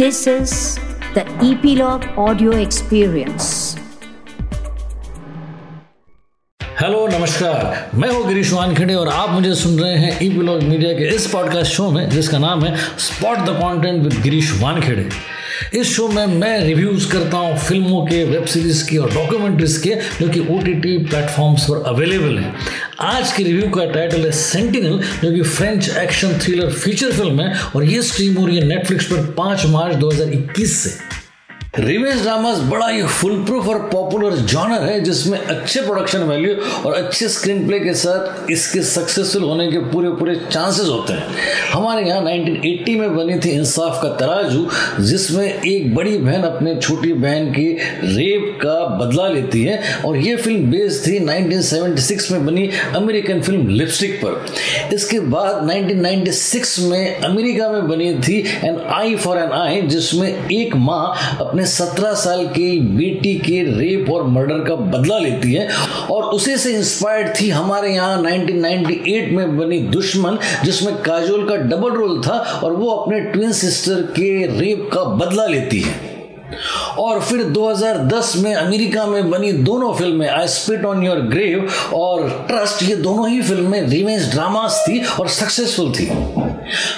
This is the Epilogue Audio Experience. Hello नमस्कार मैं हूँ गिरीश वानखेड़े और आप मुझे सुन रहे हैं ई ब्लॉग मीडिया के इस पॉडकास्ट शो में, जिसका नाम है spot the content with Girish Wankhede इस शो में मैं रिव्यूज़ करता हूँ फ़िल्मों के, वेब सीरीज़ के और डॉक्यूमेंट्रीज के, जो कि ओ टी टी प्लेटफॉर्म्स पर अवेलेबल हैं। आज के रिव्यू का टाइटल है सेंटिनल जो कि French action thriller feature film है, और ये स्ट्रीम हो रही है नेटफ्लिक्स पर 5 मार्च 2021 से। रिवेंज ड्रामास बड़ा ही फुल प्रूफ और पॉपुलर जॉनर है, जिसमें अच्छे प्रोडक्शन वैल्यू और अच्छे स्क्रीन प्ले के साथ इसके सक्सेसफुल होने के पूरे पूरे चांसेस होते हैं। हमारे यहाँ 1980 में बनी थी इंसाफ का तराजू, जिसमें एक बड़ी बहन अपने छोटी बहन की रेप का बदला लेती है और ये फ़िल्म बेस्ड थी 1976 में बनी अमेरिकन फ़िल्म लिपस्टिक पर। इसके बाद 1996 में अमेरिका में बनी थी an eye for an eye जिसमें एक माँ अपने अपने सत्रह साल की बेटी के रेप और मर्डर का बदला लेती है और उसी से इंस्पायर्ड थी हमारे यहाँ 1998 में बनी दुश्मन, जिसमें काजोल का डबल रोल था और वो अपने ट्विन सिस्टर के रेप का बदला लेती है। और फिर 2010 में अमेरिका में बनी दोनों फ़िल्में I spit on your grave और ट्रस्ट ये दोनों ही फ़िल्में रिवेंज ड्रामास थी और सक्सेसफुल थी।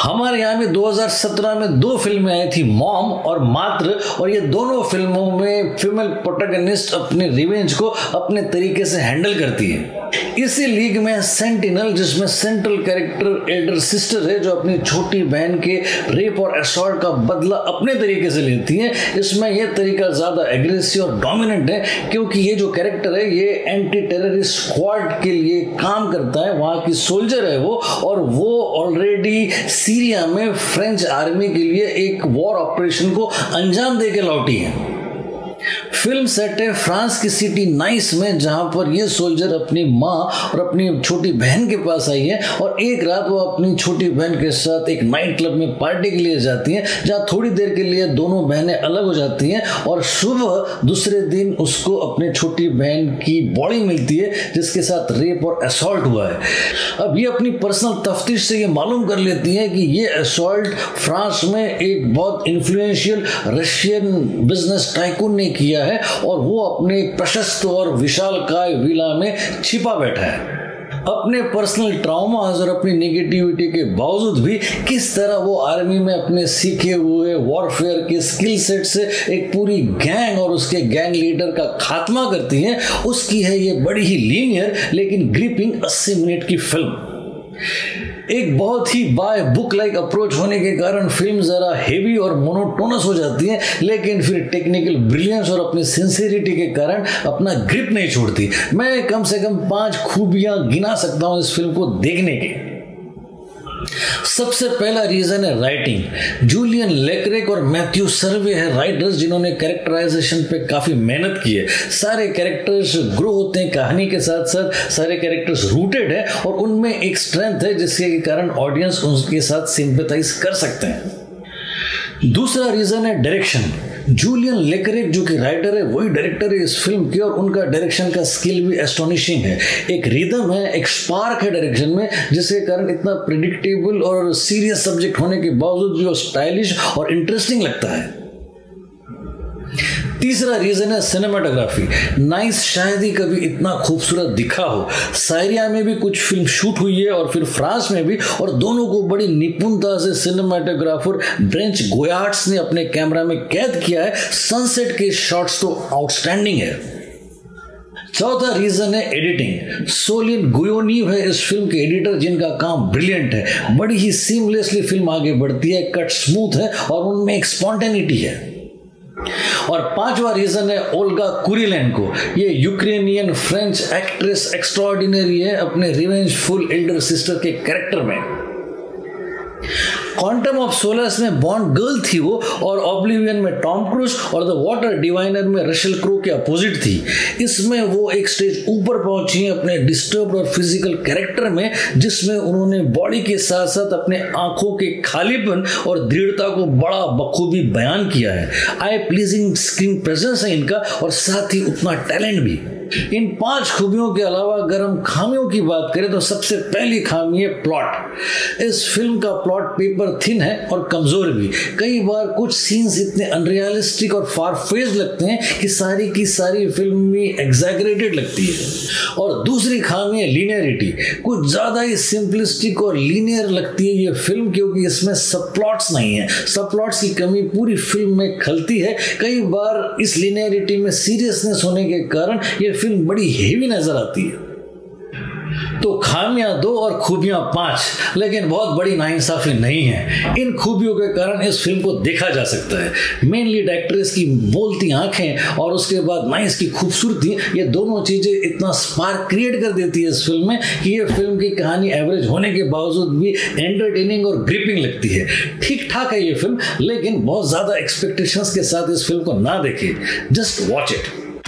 हमारे यहाँ में 2017 में दो फ़िल्में आई थी, मॉम और मात्र, और ये दोनों फ़िल्मों में फीमेल प्रोटेगनिस्ट अपने रिवेंज को अपने तरीके से हैंडल करती है। इसी लीग में सेंटिनल जिसमें सेंट्रल कैरेक्टर एल्डर सिस्टर है, जो अपनी छोटी बहन के रेप और असॉल्ट का बदला अपने तरीके से लेती है, इसमें यह तरीका ज़्यादा एग्रेसिव और डोमिनेंट है, क्योंकि ये जो कैरेक्टर है, ये एंटी टेररिस्ट स्क्वाड के लिए काम करता है, वहाँ की सोल्जर है वो, और वो ऑलरेडी सीरिया में फ्रेंच आर्मी के लिए एक वॉर ऑपरेशन को अंजाम दे के लौटी है। फ़िल्म सेट है फ्रांस की सिटी नाइस में, जहाँ पर ये सोल्जर अपनी माँ और अपनी छोटी बहन के पास आई है और एक रात वो अपनी छोटी बहन के साथ एक नाइट क्लब में पार्टी के लिए जाती हैं, जहाँ थोड़ी देर के लिए दोनों बहनें अलग हो जाती हैं और सुबह दूसरे दिन उसको अपनी छोटी बहन की बॉडी मिलती है, जिसके साथ रेप और असॉल्ट हुआ है। अब ये अपनी पर्सनल तफ्तीश से ये मालूम कर लेती हैं कि ये असॉल्ट फ्रांस में एक बहुत इन्फ्लुएंशियल रशियन बिज़नेस टाइकून ने किया है और वो अपने प्रशस्त और विशाल काय विला में छिपा बैठा है। अपने पर्सनल ट्राउमाज और अपनी नेगेटिविटी के बावजूद भी किस तरह वो आर्मी में अपने सीखे हुए वॉरफेयर के स्किल सेट से एक पूरी गैंग और उसके गैंग लीडर का खात्मा करती है, उसकी है ये बड़ी ही लीनियर लेकिन ग्रिपिंग 80 मिनट की फ़िल्म एक बहुत ही बाय बुक लाइक अप्रोच होने के कारण फ़िल्म ज़रा हेवी और मोनोटोनस हो जाती है, लेकिन फिर टेक्निकल ब्रिलियंस और अपनी सिंसेरिटी के कारण अपना ग्रिप नहीं छोड़ती। मैं कम से कम पाँच खूबियाँ गिना सकता हूँ इस फ़िल्म को देखने के। सबसे पहला रीजन है राइटिंग जूलियन लेक्रेक और मैथ्यू सर्वे है राइटर्स जिन्होंने कैरेक्टराइजेशन पे काफ़ी मेहनत की है। सारे कैरेक्टर्स ग्रो होते हैं कहानी के साथ साथ, सारे कैरेक्टर्स रूटेड है और उनमें एक स्ट्रेंथ है जिसके कारण ऑडियंस उनके साथ सिंपथाइज कर सकते हैं। दूसरा रीजन है डायरेक्शन जूलियन लेकरेक जो कि राइटर है, वही डायरेक्टर है इस फ़िल्म की और उनका डायरेक्शन का स्किल भी एस्टोनिशिंग है. एक रिदम है, एक स्पार्क है डायरेक्शन में, जिसके कारण इतना प्रिडिक्टेबल और सीरियस सब्जेक्ट होने के बावजूद भी वो स्टाइलिश और इंटरेस्टिंग लगता है। तीसरा रीजन है सिनेमाटोग्राफी नाइस शायद ही कभी इतना खूबसूरत दिखा हो। सायरिया में भी कुछ फ़िल्म शूट हुई है और फिर फ्रांस में भी, और दोनों को बड़ी निपुणता से सिनेमाटोग्राफर ब्रेंच गोयार्ड्स ने अपने कैमरा में कैद किया है। सनसेट के शॉट्स तो आउटस्टैंडिंग है। चौथा रीजन है एडिटिंग सोलिन गुयोनीव है इस फ़िल्म के एडिटर जिनका काम ब्रिलियंट है। बड़ी ही सीमलेसली फ़िल्म आगे बढ़ती है कट स्मूथ है, और उनमें एक स्पॉन्टेनिटी है। और पांचवा रीजन है ओल्गा कुरिलेन को। ये यूक्रेनियन फ्रेंच एक्ट्रेस एक्स्ट्रॉर्डिनरी है अपने रिवेंजफुल एल्डर सिस्टर के कैरेक्टर में। क्वांटम ऑफ़ सोलस में बॉन्ड गर्ल थी वो, और ऑब्लिवियन में टॉम क्रूज और द वाटर डिवाइनर में रशल क्रो के अपोजिट थी। इसमें वो एक स्टेज ऊपर पहुँची है अपने डिस्टर्ब और फ़िज़िकल कैरेक्टर में, जिसमें उन्होंने बॉडी के साथ साथ अपने आँखों के खालीपन और दृढ़ता को बड़ा बखूबी बयान किया है। आई प्लीजिंग स्क्रीन प्रेजेंस है इनका, और साथ ही उतना टैलेंट भी। इन पाँच खूबियों के अलावा अगर हम खामियों की बात करें तो सबसे पहली खामी है प्लॉट इस फ़िल्म का प्लॉट पेपर थिन है और कमज़ोर भी. कई बार कुछ सीन्स इतने अनरियलिस्टिक और फारफेज लगते हैं कि सारी की सारी फ़िल्म भी एग्जैगरेटेड लगती है। और दूसरी खामी है लीनियरिटी कुछ ज़्यादा ही सिंपलिस्टिक और लीनियर लगती है ये फ़िल्म क्योंकि इसमें सब प्लॉट्स नहीं है। सब प्लॉट्स की कमी पूरी फ़िल्म में खलती है। कई बार इस लीनियरिटी में सीरियसनेस होने के कारण ये फ़िल्म बड़ी हेवी नज़र आती है। तो खामियाँ दो और खूबियाँ पाँच, लेकिन बहुत बड़ी नाइंसाफी नहीं है। इन खूबियों के कारण इस फ़िल्म को देखा जा सकता है। मेनली डायरेक्ट्रेस की बोलती आँखें और उसके बाद नाइस की खूबसूरती, ये दोनों चीज़ें इतना स्पार्क क्रिएट कर देती है इस फ़िल्म में कि ये फ़िल्म की कहानी एवरेज होने के बावजूद भी एंटरटेनिंग और ग्रिपिंग लगती है। ठीक ठाक है ये फ़िल्म लेकिन बहुत ज़्यादा एक्सपेक्टेशंस के साथ इस फ़िल्म को ना देखें। Just watch it